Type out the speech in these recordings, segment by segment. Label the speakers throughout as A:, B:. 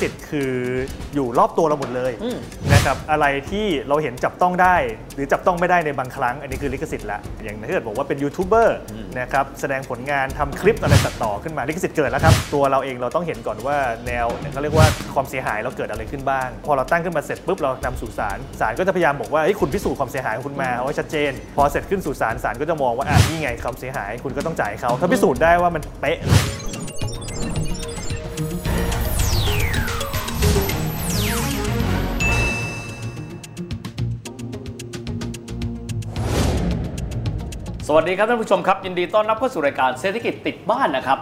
A: สิทธิ์คืออยู่รอบตัวเราหมดเลยนะครับอะไรที่เราเห็นจับต้องได้ หรือจับต้องไม่ได้ในบางครั้ง อันนี้คือลิขสิทธิ์ละอย่างถ้าเกิดบอกว่าเป็นยูทูบเบอร์นะครับแสดงผลงานทำคลิปอะไรตัดต่อขึ้นมาลิขสิทธิ์เกิดแล้วครับตัวเราเองเราต้องเห็นก่อนว่าแนวเนี่ยเขาเรียกว่าความเสียหายเราเกิดอะไรขึ้นบ้าง พอเราตั้งขึ้นมาเสร็จปุ๊บเรานำสู่ศาลศาลก็จะพยายามบอกว่าเฮ้ยคุณพิสูจน์ความเสียหายของคุณมาเอาไว้ชัดเจน พอเสร็จขึ้นสู่ศาลศาลก็จะมองว่าอ่านี่ไงความเสียหายคุณก็ต้องจ่ายเขาถ้าพิสูจน์ได้ว่ามันเป๊ะ
B: วัสดีครับท่านผู้ชมครับ ยินดีต้อนรับเข้าสู่รายการเศรษฐกิจติดบ้านนะครับ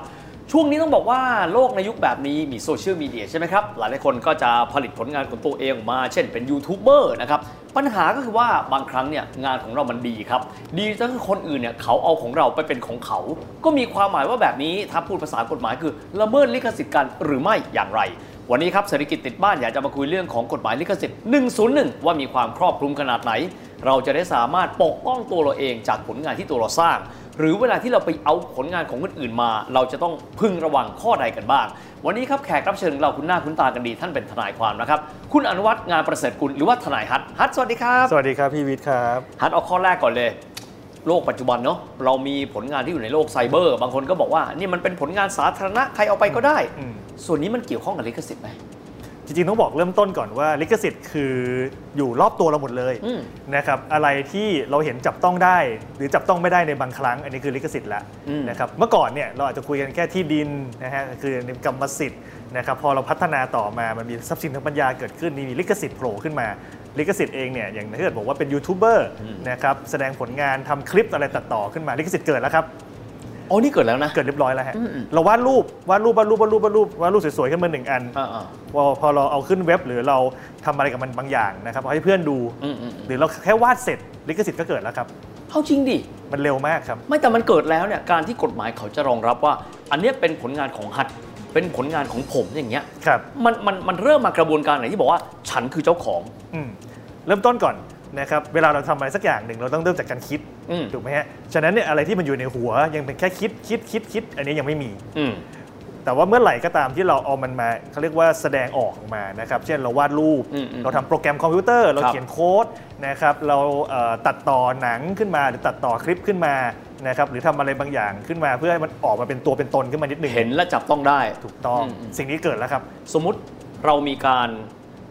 B: ช่วงนี้ต้องบอกว่าโลกในยุคแบบนี้มีโซเชียลมีเดียใช่ไหมครับ หลายหลายคนก็จะผลิตผลงานของตัวเองออกมา เช่นเป็นยูทูบเบอร์นะครับ ปัญหาก็คือว่าบางครั้งเนี่ยงานของเรามันดีครับ ดีจนคนอื่นเนี่ยเขาเอาของเราไปเป็นของเขา ก็มีความหมายว่าแบบนี้ถ้าพูดภาษากฎหมายคือละเมิดลิขสิทธิ์กันหรือไม่อย่างไรวันนี้ครับเศรษฐกิจติดบ้านอยากจะมาคุยเรื่องของกฎหมายลิขสิทธิ์ 101 ว่ามีความครอบคลุมขนาดไหน เราจะได้สามารถปกป้องตัวเราเองจากผลงานที่ตัวเราสร้าง หรือเวลาที่เราไปเอาผลงานของคนอื่นมา เราจะต้องพึงระวังข้อใดกันบ้าง วันนี้ครับแขกรับเชิญของเราคุณหน้าคุณตากันดี ท่านเป็นทนายความนะครับคุณอนุวัฒน์งานประเสริฐกุลหรือว่าทนายฮัทฮัทสวัสดีครับ
A: สวัสดีครับพี่วิทย์ครับ
B: ฮัทเอาข้อแรกก่อนเลยโลกปัจจุบันเนาะเรามีผลงานที่อยู่ในโลกไซเบอร์ บางคนก็บอกว่านี่มันเป็นผลงานสาธารณะใครเอาไปก็ได้
A: อืม
B: ส่วนนี้มันเกี่ยวข้องกับลิขสิทธิ์ไหม
A: จริงๆ ต้องบอกเริ่มต้นก่อนว่าลิขสิทธิ์คืออยู่รอบตัวเราหมดเลย
B: อืม
A: นะครับอะไรที่เราเห็นจับต้องได้ หรือจับต้องไม่ได้ในบางครั้ง อันนี้คือลิขสิทธิ์ละ
B: อืม
A: นะครับเมื่อก่อนเนี่ยเราอาจจะคุยกันแค่ที่ดินนะฮะคือในกรรมสิทธิ์นะครับพอเราพัฒนาต่อมามันมีทรัพย์สินทางปัญญาเกิดขึ้นมีลิขสิทธิ์โผล่ขึ้นมาลิขสิทธิ์เองเนี่ยอย่างถ้าเกิดบอกว่าเป็นยูทูบเบอร์นะครับแสดงผลงานทำคลิปอะไรตัดต่อขึ้นมาลิขสิทธิ์เกิดแล้วครับ
B: อ๋อนี่เกิดแล้วนะ
A: เกิดเรียบร้อยแล้วฮะ
B: อืมอืม
A: เราวาดรูปวาดรูปวาดรูปวาดรูปวาดรูปวาดรูปสวยๆขึ้นมาหนึ่งอัน
B: อ่า
A: พอพอเราเอาขึ้นเว็บหรือเราทำอะไรกับมันบางอย่างนะครับเอาให้เพื่อนดู
B: อืมอืมอืม
A: หรือเราแค่วาดเสร็จลิขสิทธิ์ก็เกิดแล้วครับ
B: ๆเอาจริงดิ
A: มันเร็วมากครับ
B: ไม่แต่มันเกิดแล้วเนี่ยการที่กฎหมายเขาจะรองรับว่า อันเนี้ยเป็นผลงานของฮัทเป็นผลงานของผมอย่างเงี้ย
A: ครับ
B: มันมันมันเริ่มมากระบวนการไหนที่บอกว่าฉันคือเจ้าของ
A: อืมเริ่มต้นก่อน นะครับเวลาเราทำอะไรสักอย่างหนึ่งเราต้องเริ่มจากการคิด
B: อืม
A: ถูกไหมฮะฉะนั้นเนี่ยอะไรที่มันอยู่ในหัวยังเป็นแค่คิดคิดคิดคิดอันนี้ยังไม่มี
B: อืม
A: แต่ว่าเมื่อไหร่ก็ตามที่เราเอามันมาเขาเรียกว่าแสดงออกมานะครับเช่นเราวาดรูป
B: อืมอืม
A: เราทำโปรแกรมคอมพิวเตอร์ เรา
B: ครับ
A: เขียนโค้ดนะครับเราเอ่อตัดต่อหนังขึ้นมาหรือตัดต่อคลิปขึ้นมานะครับหรือทำอะไรบางอย่างขึ้นมาเพื่อให้มันออกมาเป็นตัวเป็นตนขึ้นมานิดหนึ่ง
B: เห็นและจับต้องได้
A: ถูกต้อง
B: อืมอืม
A: สิ่งนี้เกิดแล้วครับ
B: สมมุติเรามีการ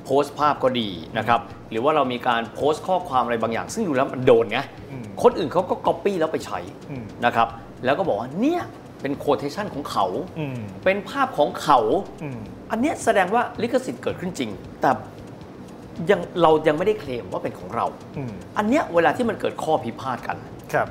B: โพสต์ภาพก็ดีนะครับหรือว่าเรามีการโพสต์ข้อความอะไรบางอย่าง ซึ่งดูแล้วมันโดนไง
A: อืม
B: คนอื่นเขาก็ก๊อปปี้แล้วไปใช้
A: อืม
B: นะครับแล้วก็บอกว่าเนี่ยเป็น quotation ของเขา
A: อืม
B: เป็นภาพของเขา
A: อืม
B: อันเนี้ยแสดงว่าลิขสิทธิ์เกิดขึ้นจริง แต่ยังเรายังไม่ได้เคลมว่าเป็นของเรา
A: อืม
B: อันเนี้ยเวลาที่มันเกิดข้อพิพาทกัน
A: ครับ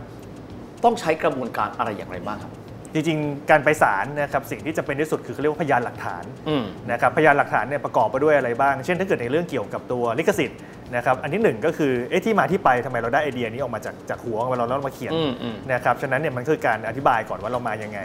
B: ต้องใช้กระบวนการอะไรอย่างไรบ้างครับ
A: จริงๆ การไปศาลนะครับสิ่งที่จะเป็นที่สุดคือเขาเรียกว่าพยานหลักฐาน
B: อืม
A: นะครับพยานหลักฐานเนี่ยประกอบไปด้วยอะไรบ้าง เช่นถ้าเกิดในเรื่องเกี่ยวกับตัวลิขสิทธิ์นะครับอันที่หนึ่งก็คือเอ๊ะที่มาที่ไปทำไมเราได้ไอเดียนี้ออกมาจากจากหัวของเราแล้วเรามาเขียน
B: อืมอืม
A: นะครับฉะนั้นเนี่ยมันคือการอธิบายก่อนว่าเรามายังไง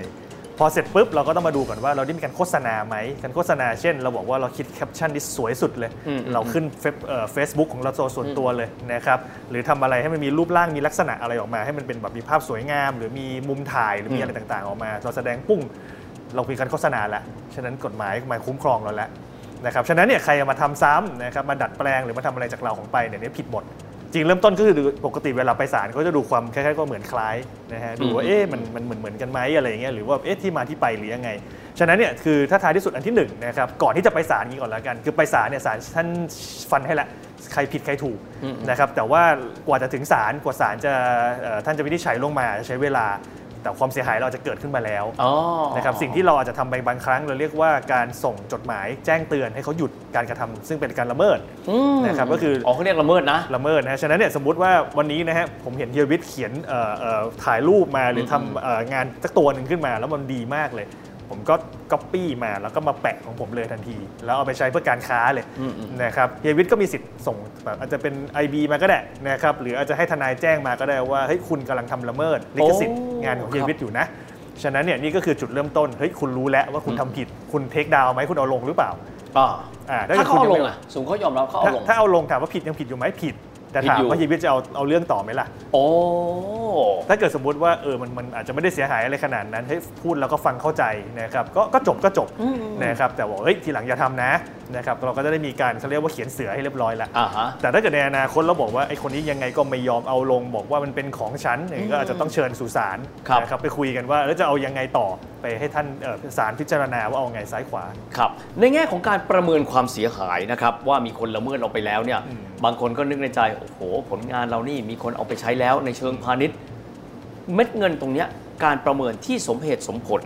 A: พอเสร็จปุ๊บเราก็ต้องมาดูก่อนว่าเราได้มีการโฆษณาไหมการโฆษณาเช่น เราบอกว่าเราคิดแคปชั่นที่สวยสุดเลย
B: อืม
A: เราขึ้นเฟซเฟซบุ๊กของเราส่วนตัวเลยนะครับหรือทำอะไรให้มันมีรูปร่างมีลักษณะอะไรออกมา ให้มันเป็นแบบมีภาพสวยงาม หรือมีมุมถ่ายหรือมีอะไรต่างๆ ออกมา เราแสดงปุ้งเรามีการโฆษณาแล้วฉะนั้นกฎหมายมาคุ้มครองเราแล้วนะครับฉะนั้นเนี่ยใครมาทำซ้ำนะครับมาดัดแปลงหรือมาทำอะไรจากเราของไปเนี่ยเนี่ยผิดหมด จริงเริ่มต้นก็คือดูปกติเวลาไปศาลก็จะดูความคล้ายๆก็เหมือนคล้ายนะฮะดูว่า
B: อืม
A: เอ๊ะมันมันเหมือนเหมือนกันไหมอะไรอย่างเงี้ยหรือว่าเอ๊ะที่มาที่ไปหรือยังไง ฉะนั้นเนี่ยคือถ้าท้ายที่สุดอันที่หนึ่งนะครับก่อนที่จะไปศาลนี้ก่อนแล้วกัน คือไปศาลเนี่ยศาลท่านฟันให้ละใครผิดใครถูกนะครับแต่ว่ากว่าจะถึงศาลกว่าศาลจะเอ่อท่านจะวินิจฉัยลงมาใช้เวลา แต่ความเสียหายเราจะเกิดขึ้นมาแล้ว
B: อ๋อ
A: นะครับสิ่งที่เราอาจจะทำไปบางครั้ง เราเรียกว่าการส่งจดหมายแจ้งเตือนให้เขาหยุดการกระทำซึ่งเป็นการละเมิด
B: ม
A: นะครับก็คืออ๋
B: อ๋อเขาเรียกละเมิดนะ
A: ละเมิดนะฮะฉะนั้นเนี่ยสมมติว่าวันนี้นะฮะผมเห็นเฮียวิทย์เขียนเอ่อเอ่อถ่ายรูปมาหรือ
B: ม
A: ทำเอ่องานสักตัวหนึ่งขึ้นมา แล้วมันดีมากเลย ผมก็ก๊อปปี้มาแล้วก็มาแปะของผมเลยทันที แล้วเอาไปใช้เพื่อการค้าเลย
B: อืมอืม
A: นะครับเฮียวิทย์ก็มีสิทธิ์ส่งแบบอาจจะเป็น IB มาก็ได้นะครับหรืออาจจะให้ทนายแจ้งมาก็ได้ว่าเฮ้ยคุณกำลังทำละเมิดลิขสิทธิ์
B: โอ้
A: งานของเฮีย
B: ครับ
A: วิทย์อยู่นะฉะนั้นเนี่ยนี่ก็คือจุดเริ่มต้นเฮ้ยคุณรู้แล้วว่าคุณทำผิดคุณเทคดาวไหมคุณเอาลงหรือเปล่า
B: อ่า
A: อ่า
B: ถ้า
A: กิด
B: เขา
A: คุณ
B: เอา
A: ยัง
B: ล
A: ไม่
B: งอะสูงเขายอมรับเขาเอา
A: ถ้า
B: ลง
A: ถ้าเอาลงถามว่าผิดยังผิดอยู่ไหมผิด แต่ถาม
B: ผิดอยู่
A: ว่าเฮียวิทย์จะเอาเอาเรื่องต่อไหมล่ะ
B: โอ้
A: ถ้าเกิดสมมุติว่าเออมันมันอาจจะไม่ได้เสียหายอะไรขนาดนั้นให้พูดแล้วก็ฟังเข้าใจนะครับก็ก็จบก็จบนะครับแต่บอกเฮ้ยทีหลังอย่าทำนะ นะครับเราก็จะได้มีการเขาเรียกว่าเขียนเสือให้เรียบร้อยแล้ว
B: อ่าฮะ
A: แต่ถ้าเกิดในอนาคตเราบอกว่าไอ้คนนี้ยังไงก็ไม่ยอมเอาลงบอกว่ามันเป็นของฉันอย่างนี้ก็อาจจะต้องเชิญสู่ศาล
B: ครับ
A: นะครับไปคุยกันว่าแล้วจะเอายังไงต่อไปให้ท่านเอ่อศาลพิจารณาว่าเอาไงซ้ายขวา
B: ครับ ในแง่ของการประเมินความเสียหายนะครับว่ามีคนละเมิดเราไปแล้วเนี่ย
A: อืม
B: บางคนก็นึกในใจ โอ้โห ผลงานเรานี่มีคนเอาไปใช้แล้วในเชิงพาณิชย์ เม็ดเงินตรงเนี้ยการประเมินที่สมเหตุสมผล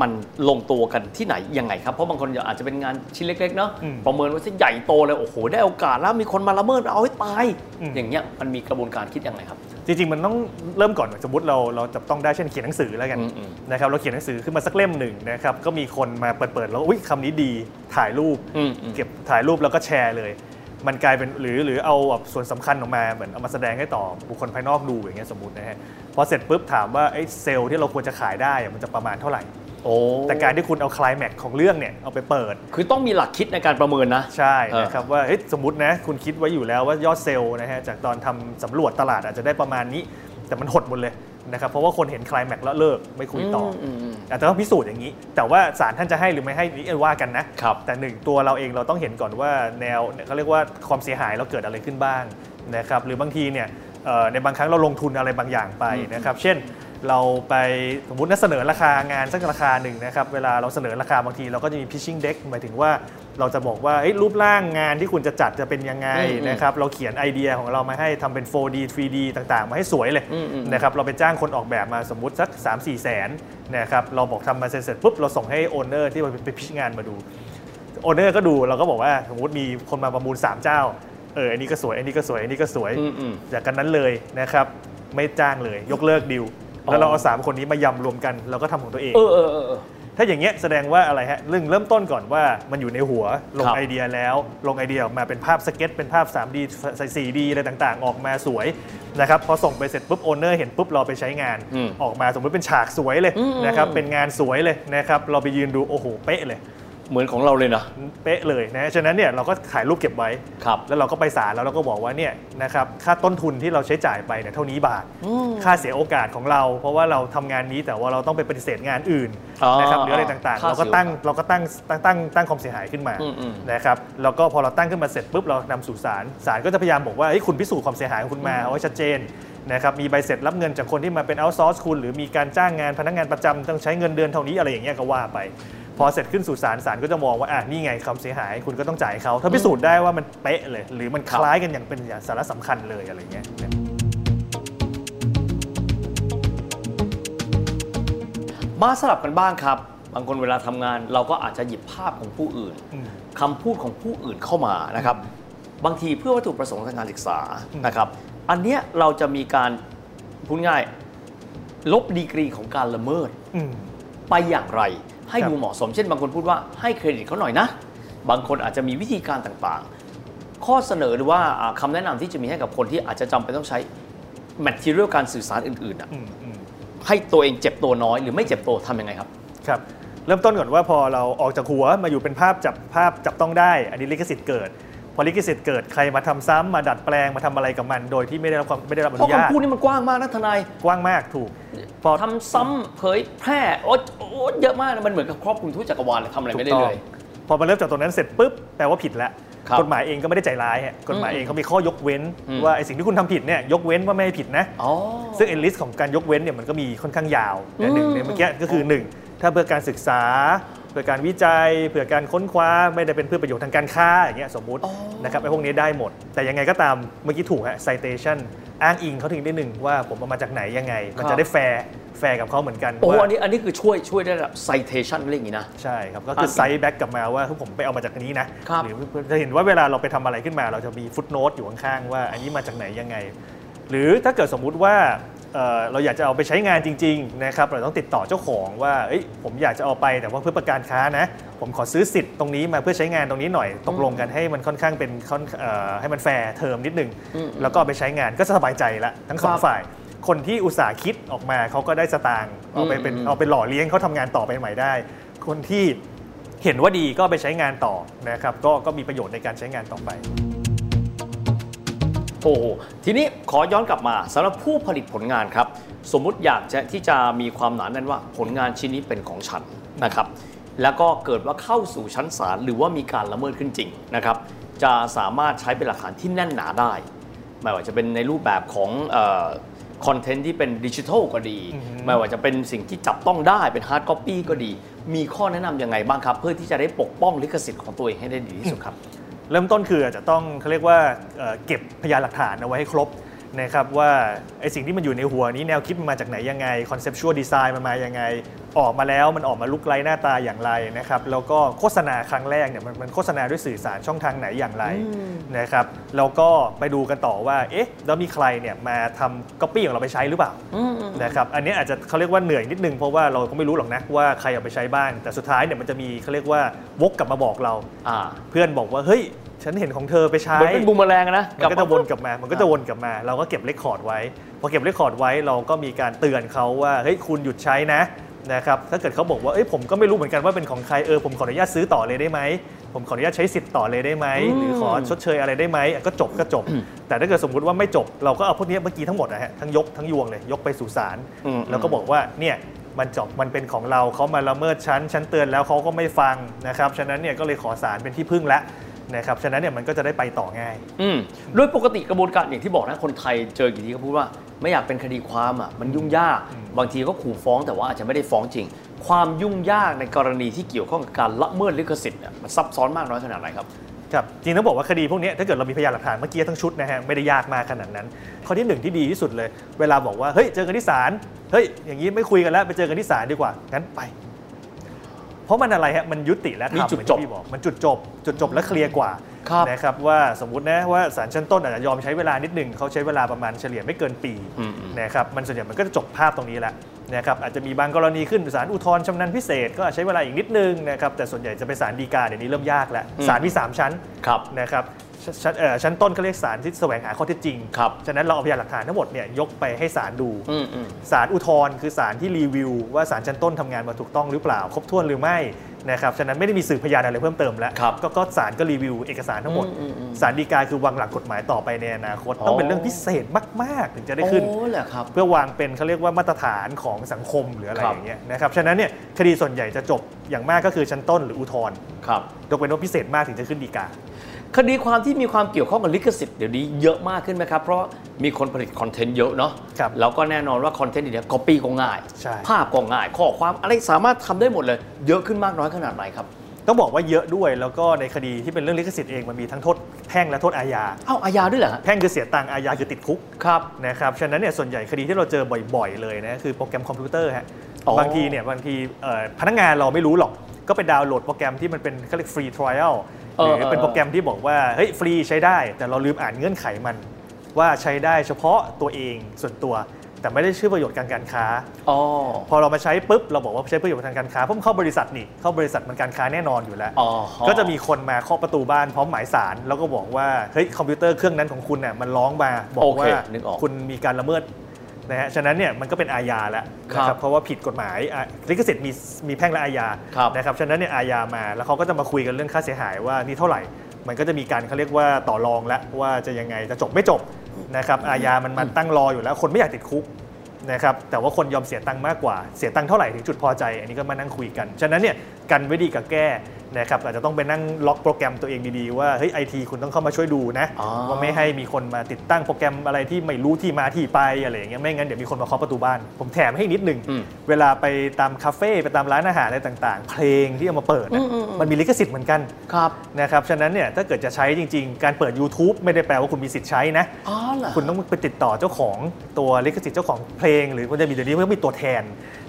B: มันลงตัวกันที่ไหนยังไงครับเพราะบางคนอาจจะเป็นงานชิ้นเล็กๆเนาะ
A: อืม
B: ประเมินว่าจะใหญ่โตเลยโอ้โหได้โอกาสแล้วมีคนมาละเมิดเอาให้ตาย
A: อืม
B: อย่างเงี้ยมันมีกระบวนการคิดยังไงครับ
A: จริงๆมันต้องเริ่มก่อนสมมติเราเราจับต้องได้เช่นเขียนหนังสือแล้วกัน
B: อืมอืม
A: นะครับเราเขียนหนังสือขึ้นมาสักเล่มหนึ่งนะครับก็มีคนมาเปิดๆแล้วอุ้ยคำนี้ดีถ่ายรูป
B: อืมอืม
A: เก็บถ่ายรูปแล้วก็แชร์เลยมันกลายเป็นหรือหรือเอาแบบส่วนสำคัญออกมาเหมือนเอามาแสดงให้ต่อบุคคลภายนอกดูอย่างเงี้ยสมมตินะฮะพอเสร็จปุ๊บถามว่าไอ้เซลล์ที่เราควรจะขายได้อะมันจะประมาณเท่าไหร่
B: โอ้
A: แต่การที่คุณเอาคลายแม็กของเรื่องเนี่ยเอาไปเปิด
B: คือต้องมีหลักคิดในการประเมินนะ
A: ใช่
B: เออ
A: นะครับว่าเฮ้ยสมมตินะคุณคิดไว้อยู่แล้วว่ายอดเซลล์นะฮะจากตอนทำสำรวจตลาดอาจจะได้ประมาณนี้ แต่มันหดหมดเลยนะครับเพราะว่าคนเห็นคลายแม็กแล้วเลิกไม่คุยต่ออ
B: มม
A: อาจจะต้องพิสูจน์อย่างนี้ แต่ว่าศาลท่านจะให้หรือไม่ให้นี่ว่ากันนะ
B: ครับ
A: แต่หนึ่งตัวเราเองเราต้องเห็นก่อนว่าแนวเขาเรียกว่าความเสียหายเราเกิดอะไรขึ้นบ้างนะครับหรือบางทีเนี่ยเอ่อในบางครั้งเราลงทุนอะไรบางอย่างไปนะครับเช่น เราไปสมมตินะเสนอราคางานสักราคาหนึ่งนะครับเวลาเราเสนอราคาบางทีเราก็จะมี pitching deck หมายถึงว่าเราจะบอกว่าเอ้ยรูปร่างงานที่คุณจะจัดจะเป็นยังไง
B: อืมอืม
A: นะครับเราเขียนไอเดียของเรามาให้ทำเป็น 4D 3D ต่างๆ มาให้สวยเลย
B: อืมอืม
A: นะครับเราไปจ้างคนออกแบบมาสมมุติสัก 3 4 แสนนะครับเราบอกทำมาเสร็จๆปุ๊บเราส่งให้โอนเนอร์ที่ไปพิชงานมาดูowner ก็ดูเราก็บอกว่าสมมติมีคนมาประมูล 3 เจ้าเอออันนี้ก็สวยอันนี้ก็สวยอันนี้ก็สวย
B: อืมอืม
A: จากกันนั้นเลยนะครับไม่จ้างเลยยกเลิกดิว แล้วเรา
B: อ๋
A: เอา
B: อ
A: สามคนนี้มายำรวมกันเราก็ทำของตัวเอง
B: เออเออเออเออ
A: ถ้าอย่างเงี้ยแสดงว่าอะไรฮะเรื่องเริ่มต้นก่อนว่ามันอยู่ในหัวเรา
B: ครับ
A: ไอเดียแล้ว ลงไอเดียออกมาเป็นภาพสเก็ตช์เป็นภาพ 3D ใส่ 4D อะไรต่างๆ ออกมาสวยนะครับพอส่งไปเสร็จปุ๊บ owner เห็นปุ๊บเราไปใช้งาน
B: อืม
A: ออกมาสมมติเป็นฉากสวยเลย
B: อืม
A: นะครับเป็นงานสวยเลยนะครับเราไปยืนดูโอ้โหเป๊ะเลย
B: เหมือนของเราเลยนะ
A: เป๊ะเลยนะฉะนั้นเนี่ยเราก็ถ่ายรูปเก็บไว้
B: ครับ
A: แล้วเราก็ไปศาลแล้วเราก็บอกว่าเนี่ยนะครับค่าต้นทุนที่เราใช้จ่ายไปเนี่ยเท่านี้บาท ค่าเสียโอกาสของเรา เพราะว่าเราทำงานนี้แต่ว่าเราต้องไปปฏิเสธงานอื่น
B: อ๋อ
A: นะครับหรืออะไรต่างๆ
B: ค่า
A: เราก็
B: เสีย
A: ตั้งเราก็ตั้งตั้งตั้งตั้งความเสียหายขึ้นมา
B: อืมอืม
A: นะครับแล้วก็พอเราตั้งขึ้นมาเสร็จปุ๊บเรานำสู่ศาลศาลก็จะพยายามบอกว่าเฮ้ยคุณพิสูจน์ความเสียหายของคุณมาเอาไว้ชัดเจนนะครับมีใบเสร็จรับเงินจากคนที่มาเป็นเอาซอร์สคุณ หรือมีการจ้างงานพนักงานประจำต้องใช้เงินเดือนเท่านี้อะไรอย่างเงี้ยก็ว่าไป พอเสร็จขึ้นสู่ศาลศาลก็จะมองว่าอะนี่ไงความเสียหายคุณก็ต้องจ่ายเขาถ้าพิสูจน์ได้ว่ามันเป๊ะเลย หรือมันคล้ายกันอย่างเป็นอย่างสาระสำคัญเลยอะไรเงี้ย
B: มาสลับกันบ้างครับ บางคนเวลาทำงาน เราก็อาจจะหยิบภาพของผู้อื่น
A: อืม
B: คำพูดของผู้อื่นเข้ามานะครับ บางทีเพื่อวัตถุประสงค์ทางการศึกษา
A: อืม
B: นะครับ อันเนี้ยเราจะมีการพูดง่าย ลบดีกรีของการละเมิด
A: อืม
B: ไปอย่างไร ให้
A: ครับ
B: ดูเหมาะสม เช่นบางคนพูดว่าให้เครดิตเขาหน่อยนะ บางคนอาจจะมีวิธีการต่างๆ ข้อเสนอหรือว่าอ่าคำแนะนำที่จะมีให้กับคนที่อาจจะจำเป็นต้องใช้ material การสื่อสารอื่นๆอะ
A: อืมอืม
B: ให้ตัวเองเจ็บตัวน้อยหรือไม่เจ็บตัวทำยังไงครับ
A: ครับเริ่มต้นก่อนว่าพอเราออกจากหัวมาอยู่เป็นภาพจับภาพจับต้องได้ อันนี้ลิขสิทธิ์เกิด พอลิขสิทธิ์เกิดใครมาทำซ้ำมาดัดแปลงมาทำอะไรกับมัน โดยที่ไม่ได้รับความไม่ได้รับอ
B: เพ
A: นุ
B: ราะ
A: ญาต
B: คำพูดนี่มันกว้างมากนะทนาย
A: กว้างมากถูก พอ
B: ทำซ้ำเผยแพร่โอ๊ยโอ๊ยเยอะมากนะมันเหมือนกับครอบคลุมทุกจักรวาลเลยทำอะไร
A: ถู
B: ไม่
A: ก
B: ได้
A: ต้อ
B: เล
A: ง
B: ย
A: พอมาเริ่มจากตรงนั้นเสร็จปุ๊บแปลว่าผิดแล้ว
B: ครับ
A: กฎหมายเองก็ไม่ได้ใจร้ายฮะกฎหมายเองเขามีข้อยกเว้น
B: อืม
A: ว่าไอ้สิ่งที่คุณทำผิดเนี่ยยกเว้นว่าไม่ให้ผิดนะ
B: อ๋อ
A: ซึ่งเอลิสของการยกเว้นเนี่ยมันก็มีค่อนข้างยาวนะหนึ่ง
B: อืม
A: ในเมื่อกี้ก็คือหนึ่งถ้าเพื่อการศึกษา เพื่อการวิจัยเพื่อการค้นคว้าไม่ได้เป็นเพื่อประโยชน์ทางการค้าอย่างเงี้ยสมมุติ
B: อ๋อ
A: นะครับไอ้พวกนี้ได้หมด แต่ยังไงก็ตามเมื่อกี้ถูกฮะ citation อ้างอิงเขาถึงได้หนึ่งว่าผมเอามาจากไหนยังไง มันจะได้ fair fair กับเขาเหมือนกัน
B: โอ้
A: ว่า
B: อันนี้อันนี้คือช่วยช่วยได้ระดับ citation เรื่องอย่างนี้นะ
A: ใช่ครับ ก็คือ
B: อะ
A: cite back กลับมาว่าผมไปเอามาจากนี้นะครับหรือจะเห็นว่าเวลาเราไปทำอะไรขึ้นมา เราจะมี footnote อยู่ข้างๆว่า อันนี้มาจากไหนยังไง หรือถ้าเกิดสมมุติว่า เอ่อเราอยากจะเอาไปใช้งานจริงๆนะครับเราต้องติดต่อเจ้าของว่าเอ้ยผมอยากจะเอาไปแต่ว่าเพื่อประกอบการค้านะผมขอซื้อสิทธิ์ตรงนี้มาเพื่อใช้งานตรงนี้หน่อยตกลงกันให้มันค่อนข้างเป็นค่อนเอ่อให้มัน fair term นิดนึง
B: อืม
A: แล้วก็เอาไปใช้งานก็สบายใจละทั้งสอง
B: ครับ
A: ฝ่าย คนที่อุตส่าห์คิดออกมาเขาก็ได้สตางค์เอาไปเป็น
B: อืม
A: เอาไปหล่อเลี้ยงเขาทำงานต่อไปใหม่ได้ คนที่เห็นว่าดีก็เอาไปใช้งานต่อนะครับก็ก็มีประโยชน์ในการใช้งานต่อไป
B: โอ้โหทีนี้ขอย้อนกลับมาสำหรับผู้ผลิตผลงานครับ สมมุติอยากจะที่จะมีความหนาแน่นว่าผลงานชิ้นนี้เป็นของฉันนะครับ แล้วก็เกิดว่าเข้าสู่ชั้นศาลหรือว่ามีการละเมิดขึ้นจริงนะครับ จะสามารถใช้เป็นหลักฐานที่แน่นหนาได้ไม่ว่าจะเป็นในรูปแบบของคอนเทนต์ที่เป็นดิจิทัลก็ดี ไม่ว่าจะเป็นสิ่งที่จับต้องได้เป็น hard copy ก็ดี มีข้อแนะนำยังไงบ้างครับ เพื่อที่จะได้ปกป้องลิขสิทธิ์ของตัวเองให้ได้ดีที่สุดครับ
A: เริ่มต้นคืออาจจะต้องเขาเรียกว่าเอ่อเก็บพยานหลักฐานเอาไว้ให้ครบนะครับว่าไอ้สิ่งที่มันอยู่ในหัวนี้แนวคิดมันมาจากไหนยังไง conceptual design มันมายังไง ออกมาแล้วมันออกมา look like หน้าตาอย่างไรนะครับแล้วก็โฆษณาครั้งแรกเนี่ยมันมันโฆษณาด้วยสื่อสารช่องทางไหนอย่างไรนะครับแล้วก็ไปดูกันต่อว่าเอ๊ะแล้วมีใครเนี่ยมาทำก๊อปปี้ของเราไปใช้หรือเปล่านะครับอันนี้อาจจะเขาเรียกว่าเหนื่อยนิดนึงเพราะว่าเราก็ไม่รู้หรอกนะว่าใครเอาไปใช้บ้างแต่สุดท้ายเนี่ยมันจะมีเขาเรียกว่าวกกลับมาบอกเรา
B: อ่า
A: เพื่อนบอกว่าเฮ้ย ฉันเห็นของเธอไปใช้
B: เหมือนเป็นบูมเมอแรงอะนะ
A: มันก็จะวนกลับมา มันก็จะ
B: อ่า
A: วนกลับมา เราก็เก็บ record ไว้ พอเก็บ record ไว้เราก็มีการเตือนเขาว่าเฮ้ยคุณหยุดใช้นะนะครับถ้าเกิดเขาบอกว่าเอ้ยผมก็ไม่รู้เหมือนกันว่าเป็นของใครเออผมขออนุญาตซื้อต่อเลยได้ไหมผมขออนุญาตใช้สิทธิ์ต่อเลยได้ไหมหรือขอชดเชยอะไรได้ไหมอะก็จบก็จบ แต่ถ้าเกิดสมมุติว่าไม่จบเราก็เอาพวกนี้เมื่อกี้ทั้งหมดนะฮะทั้งยกทั้งยวงเลยยกไปสู่ศาล
B: อืม
A: แล้วก็บอกว่าเนี่ยมันจบมันเป็นของเราเขามาละเมิดชั้นชั้นเตือนแล้วเขาก็ไม่ฟังนะครับฉะนั้นเนี่ยก็เลยขอศาลเป็นที่พึ่งแล้ว นะครับฉะนั้นเนี่ยมันก็จะได้ไปต่อง่าย
B: อืมโดยปกติกระบวนการอย่างที่บอกนะคนไทยเจอกี่ทีก็พูดว่าไม่อยากเป็นคดีความอะมันยุ่งยาก บางทีก็ขู่ฟ้องแต่ว่าอาจจะไม่ได้ฟ้องจริง ความยุ่งยากในกรณีที่เกี่ยวข้องกับการละเมิดลิขสิทธิ์เนี่ยมันซับซ้อนมากน้อยขนาดไหนครับ
A: ครับจริงต้องบอกว่าคดีพวกเนี้ยถ้าเกิดเรามีพยานหลักฐานเมื่อกี้ทั้งชุดนะฮะไม่ได้ยากมากขนาดนั้น ข้อที่หนึ่งที่ดีที่สุดเลย เวลาบอกว่าเฮ้ยเจอกันที่ศาลเฮ้ยอย่างนี้ไม่คุยกันแล้วไปเจอกันที่ศาลดีกว่างั้นไปเพ ราะมันอะไรฮะมันยุติแล้ว
B: มี
A: ทำ
B: จุด
A: เหมือน
B: จบ
A: ที่พี่บอกมันจุดจบ จุดจบและเคลียร์กว่า
B: ครับ
A: นะครับว่าสมมุตินะว่าศาลชั้นต้นอาจจะยอมใช้เวลานิดหนึ่งเขาใช้เวลาประมาณเฉลี่ยไม่เกินปี
B: อืมอืม
A: นะครับมันส่วนใหญ่มันก็จะจบภาพตรงนี้แหละนะครับอาจจะมีบางกรณีขึ้นศาลอุทธรณ์ชำนาญพิเศษก็ใช้เวลาอีกนิดนึงนะครับแต่ส่วนใหญ่จะไปศาลฎีกาเดี๋ยวนี้เริ่มยากแล้วศาลมีสามชั้น
B: ครับ
A: นะครับ ชชั้นเอ่อชั้นต้นเขาเรียกศาลที่แสวงหาข้อเท็จจริง
B: ครับ
A: ฉะนั้นเราเอาพยานหลักฐานทั้งหมดเนี่ยยกไปให้ศาลดู
B: อืมอืม
A: ศาลอุทธรณ์คือศาลที่รีวิว ว่าศาลชั้นต้นทำงานมาถูกต้องหรือเปล่า ครบถ้วนหรือไม่นะครับฉะนั้นไม่ได้มีสืบพยานอะไรเพิ่มเติมแล้ว
B: ครับ
A: ก็ก็ศาลก็รีวิวเอกสารทั้งหมด
B: อืมอืมอืม
A: ศาลฎีกาคือวางหลักกฎหมายต่อไปในอนาคต
B: อ๋อ
A: ต้องเป็นเรื่องพิเศษมาก ๆ ถึงจะได้ขึ้น
B: โอ้เหรอครับ
A: เพื่อวางเป็นเขาเรียกว่ามาตรฐานของสังคมหรืออะไร
B: ครับ
A: อย่างเงี้ยนะครับฉะนั้นเนี่ยคดีส่วนใหญ่จะจบอย่างมากก็คือชั้นต้นหรืออุทธรณ์
B: ครับ
A: ยกเว้นว่าพิเศษมากถึงจะขึ้นฎีกา
B: คดีความที่มีความเกี่ยวข้องกับลิขสิทธิ์เดี๋ยวนี้เยอะมากขึ้นไหมครับ เพราะมีคนผลิตคอนเทนต์เยอะเนาะ
A: ครับ
B: แล้วก็แน่นอนว่าคอนเทนต์เดี๋ยวนี้ก๊อปปี้ก็ง่าย
A: ใช่
B: ภาพก็ง่าย ข้อความอะไรสามารถทำได้หมดเลย เยอะขึ้นมากน้อยขนาดไหนครับ
A: ต้องบอกว่าเยอะด้วยแล้วก็ในคดีที่เป็นเรื่องลิขสิทธิ์เองมันมีทั้งโทษแพ่งและโทษอาญา
B: เอ้าอาญาด้วยเหรอฮะ
A: แพ่งคือเสียตังค์อาญาคือติดคุก
B: ครับ
A: นะครับฉะนั้นเนี่ยส่วนใหญ่คดีที่เราเจอบ่อยๆเลยนะคือโปรแกรมคอมพิวเตอร์ฮะ
B: อ๋อ
A: บางทีเนี่ยบางทีเอ่อพนักงานเราไม่รู้หรอกก็ไปดาวน์โหลดโปรแกรมที่มันเป็นเขาเรียกฟรีทริอัล หรือเป็นโปรแกรมที่บอกว่าเฮ้ยฟรีใช้ได้ แต่เราลืมอ่านเงื่อนไขมัน ว่าใช้ได้เฉพาะตัวเองส่วนตัว แต่ไม่ได้ชื่อประโยชน์การการค้า
B: อ๋อ
A: พอเรามาใช้ปุ๊บเราบอกว่าใช้ประโยชน์ทางการค้าเพราะมันเข้าบริษัทนี่เข้าบริษัทมันการค้าแน่นอนอยู่แล้ว
B: อ๋อ
A: ก็จะมีคนมาเคาะประตูบ้านพร้อมหมายสารแล้วก็บอกว่าเฮ้ยคอมพิวเตอร์เครื่องนั้นของคุณน่ะมันร้องมาบอ
B: โอกเค
A: ว่า
B: นึกออก
A: คุณมีการละเมิด นะฮะฉะนั้นเนี่ยมันก็เป็นอาญาแล้วนะค
B: ครั
A: รับบเพราะว่าผิดกฎหมายอะลิขสิทธิ์มีมีแพ่งและอาญา
B: ครับ
A: นะครับฉะนั้นเนี่ยอาญามาแล้วเขาก็จะมาคุยกันเรื่องค่าเสียหายว่านี่เท่าไหร่ มันก็จะมีการเขาเรียกว่าต่อรองแล้วว่าจะยังไงจะจบไม่จบนะครับอาญามันมันตั้งรออยู่แล้ว คนไม่อยากติดคุกนะครับแต่ว่าคนยอมเสียตังค์มากกว่าเสียตังค์เท่าไหร่ถึงจุดพอใจ อันนี้ก็มานั่งคุยกัน ฉะนั้นเนี่ย กันไว้ดีกับแก้นะครับอาจจะต้องไปนั่งล็อกโปรแกรมตัวเองดีๆ ว่าเฮ้ยไอทีคุณต้องเข้ามาช่วยดูนะ
B: อ๋อ
A: ว่าไม่ให้มีคนมาติดตั้งโปรแกรมอะไรที่ไม่รู้ที่มาที่ไปอะไรอย่างเงี้ยไม่งั้นเดี๋ยวมีคนมาเคาะประตูบ้าน ผมแถมให้นิดนึง
B: อืม
A: เวลาไปตามคาเฟ่ไปตามร้านอาหารอะไรต่างๆ เพลงที่เอามาเปิดอะมันมีลิขสิทธิ์เหมือนกัน
B: ครับ
A: นะครับฉะนั้นเนี่ยถ้าเกิดจะใช้จริง ๆ การเปิด YouTube ไม่ได้แปลว่าคุณมีสิทธิ์ใช้นะ
B: อ๋อเหรอ
A: คุณต้องไปติดต่อเจ้าของตัวลิขสิทธิ์เจ้าของเพลง หรือมันจะมีเดี๋ยวนี้มันก็มีตัวแทน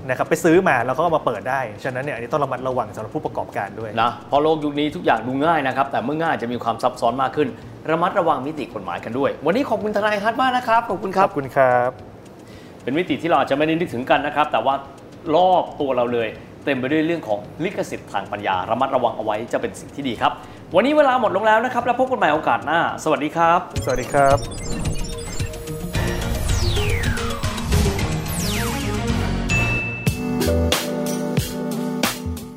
A: นะครับไปซื้อมาแล้วก็เอามาเปิดได้ฉะนั้นเนี่ยอันนี้ต้องระมัดระวังสำหรับผู้ประกอบการด้วย
B: นะเพอโลกยุคนี้ทุกอย่างดูง่ายนะครับ แต่เมื่อง่ายจะมีความซับซ้อนมากขึ้น ระมัดระวังมิติกฎหมายกันด้วย วันนี้ขอบคุณทนายฮัทมากนะครับขอบคุณค
A: ข
B: รั
A: อบบคุณครับ
B: เป็นมิติที่เราอาจจะไม่ได้นึกถึงกันนะครับ แต่ว่ารอบตัวเราเลย เต็มไปด้วยเรื่องของลิขสิทธิ์ทางปัญญา ระมัดระวังเอาไว้จะเป็นสิ่งที่ดีครับ วันนี้เวลาหมดลงแล้วนะครับ แล้วพบกันใหม่โอกาสหน้า สวัสดีครับ
A: สวัสดีครับ